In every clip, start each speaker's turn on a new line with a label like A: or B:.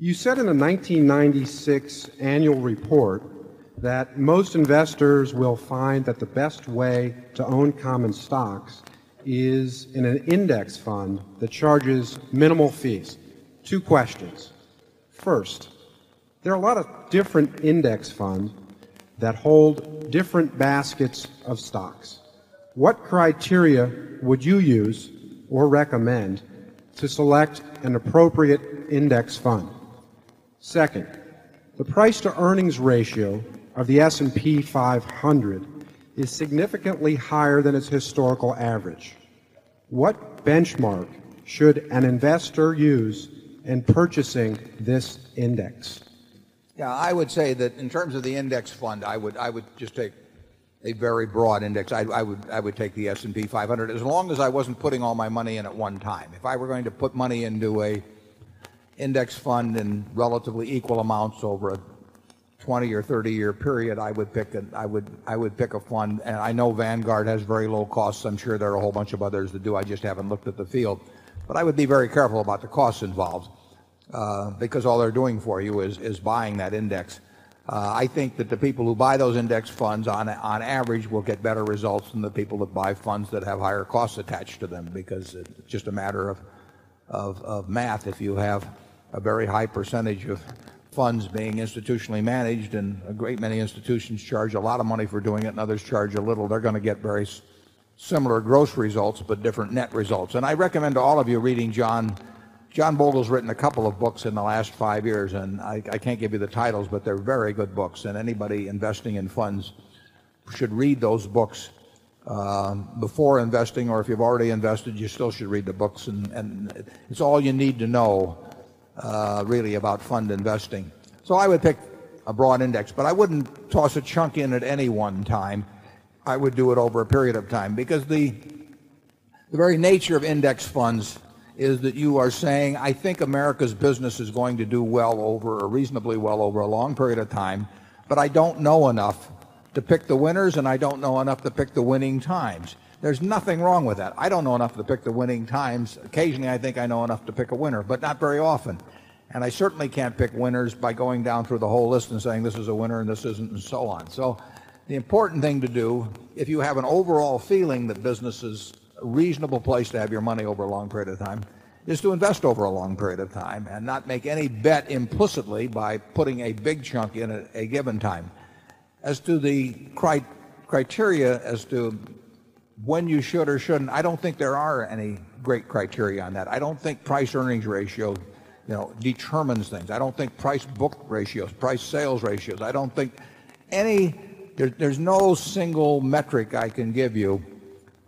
A: You said in a 1996 annual report that most investors will find that the best way to own common stocks is in an index fund that charges minimal fees. Two questions. First, there are a lot of different index funds that hold different baskets of stocks. What criteria would you use or recommend to select an appropriate index fund? 2nd, the price to earnings ratio of the S&P 500 is significantly higher than its historical average. What benchmark should an investor use in purchasing this index?
B: Yeah, I would say that in terms of the index fund, I would I would just take a very broad index. I would I would take the S and P 500 as long as I wasn't putting all my money in at one time. If I were going to put money into a index fund in relatively equal amounts over a 20 or 30 year period, I would pick a, I would, I would pick a fund. And I know Vanguard has very low costs. I'm sure there are a whole bunch of others that do. I just haven't looked at the field. But I would be very careful about the costs involved uh, because all they're doing for you is, is buying that index. Uh, I think that the people who buy those index funds on, on average will get better results than the people that buy funds that have higher costs attached to them because it's just a matter of, of, of math. If you have a very high percentage of funds being institutionally managed and a great many institutions charge a lot of money for doing it and others charge a little, they're going to get very similar gross results but different net results. And I recommend to all of you reading John John Bogle's written a couple of books in the last 5 years and I, I can't give you the titles but they're very good books and anybody investing in funds should read those books uh, before investing or if you've already invested you still should read the books and, and it's all you need to know Uh, really about fund investing. So I would pick a broad index but I wouldn't toss a chunk in at any one time. I would do it over a period of time because the, the very nature of index funds is that you are saying, I think America's business is going to do well over or reasonably well over a long period of time, but I don't know enough to pick the winners and I don't know enough to pick the winning times. There's nothing wrong with that. I don't know enough to pick the winning times. Occasionally, I think I know enough to pick a winner, but not very often. And I certainly can't pick winners by going down through the whole list and saying this is a winner and this isn't and so on. So the important thing to do, if you have an overall feeling that business is a reasonable place to have your money over a long period of time is to invest over a long period of time and not make any bet implicitly by putting a big chunk in at a given time. As to the criteria as to when you should or shouldn't, I don't think there are any great criteria on that. I don't think price earnings ratio you know, determines things. I don't think price book ratios, price sales ratios. I don't think any there, there's no single metric I can give you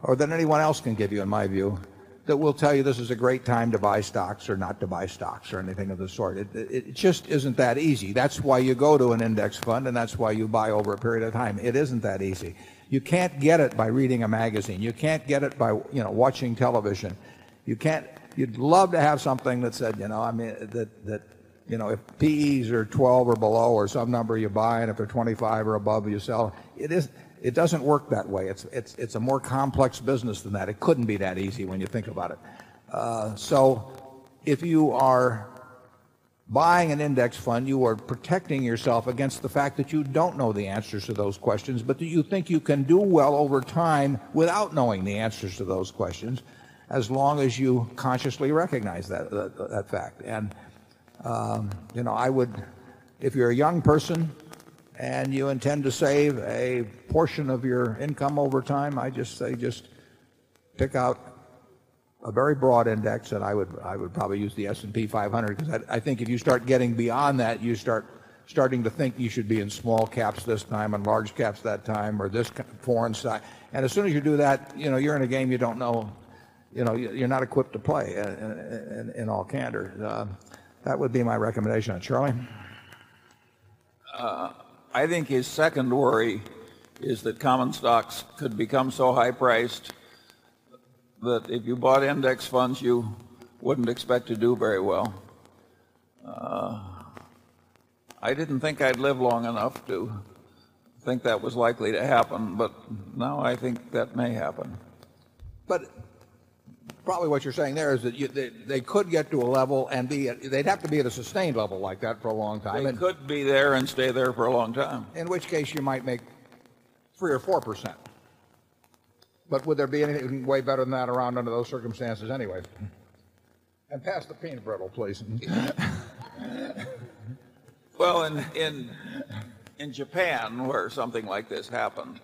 B: or that anyone else can give you in my view that will tell you this is a great time to buy stocks or not to buy stocks or anything of the sort. It, it just isn't that easy. That's why you go to an index fund and that's why you buy over a period of time. It isn't that easy. You can't get it by reading a magazine. You can't get it by, you know, watching television. You can't you'd love to have something that said, you know, I mean that that you know, if PEs are 12 or below or some number you buy and if they're 25 or above you sell. It is it doesn't work that way. It's, it's, it's a more complex business than that. It couldn't be that easy when you think about it. Uh, so if you are buying an index fund, you are protecting yourself against the fact that you don't know the answers to those questions, but that you think you can do well over time without knowing the answers to those questions as long as you consciously recognize that, that, that fact. And, you know, I would, if you're a young person, and you intend to save a portion of your income over time, I just say just pick out a very broad index and I would I would probably use the S&P 500 because I, I think if you start getting beyond that you start starting to think you should be in small caps this time and large caps that time or this foreign side and as soon as you do that you know you're in a game you don't know you know you're not equipped to play in, in, in all candor. Uh, that would be my recommendation Charlie
C: uh, I think his second worry is that common stocks could become so high priced that if you bought index funds, you wouldn't expect to do very well. Uh, I didn't think I'd live long enough to think that was likely to happen, but now I think that may happen.
B: But probably what you're saying there is that you, they, they could get to a level and be, at- they'd have to be at a sustained level like that for a long time.
C: They
B: and-
C: could be there and stay there for a long time.
B: in which case you might make three or four percent. But would there be anything way better than that around under those circumstances anyway? And pass the peanut brittle, please.
C: Well, in, in, in Japan, where something like this happened,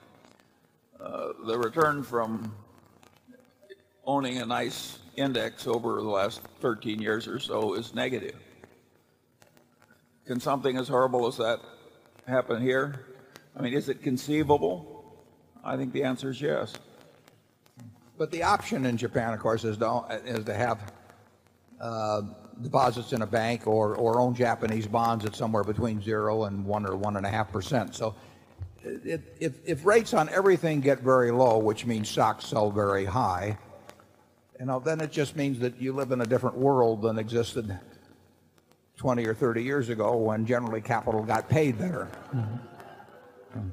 C: uh, the return from owning a nice index over the last 13 years or so is negative. Can something as horrible as that happen here? I mean, is it conceivable? I think the answer is yes.
B: But the option in Japan, of course, is to, is to have uh, deposits in a bank or, or own Japanese bonds at somewhere between zero and one or one and a half percent. So it, if, if rates on everything get very low, which means stocks sell very high, you know, then it just means that you live in a different world than existed 20 or 30 years ago when generally capital got paid better. Mm-hmm.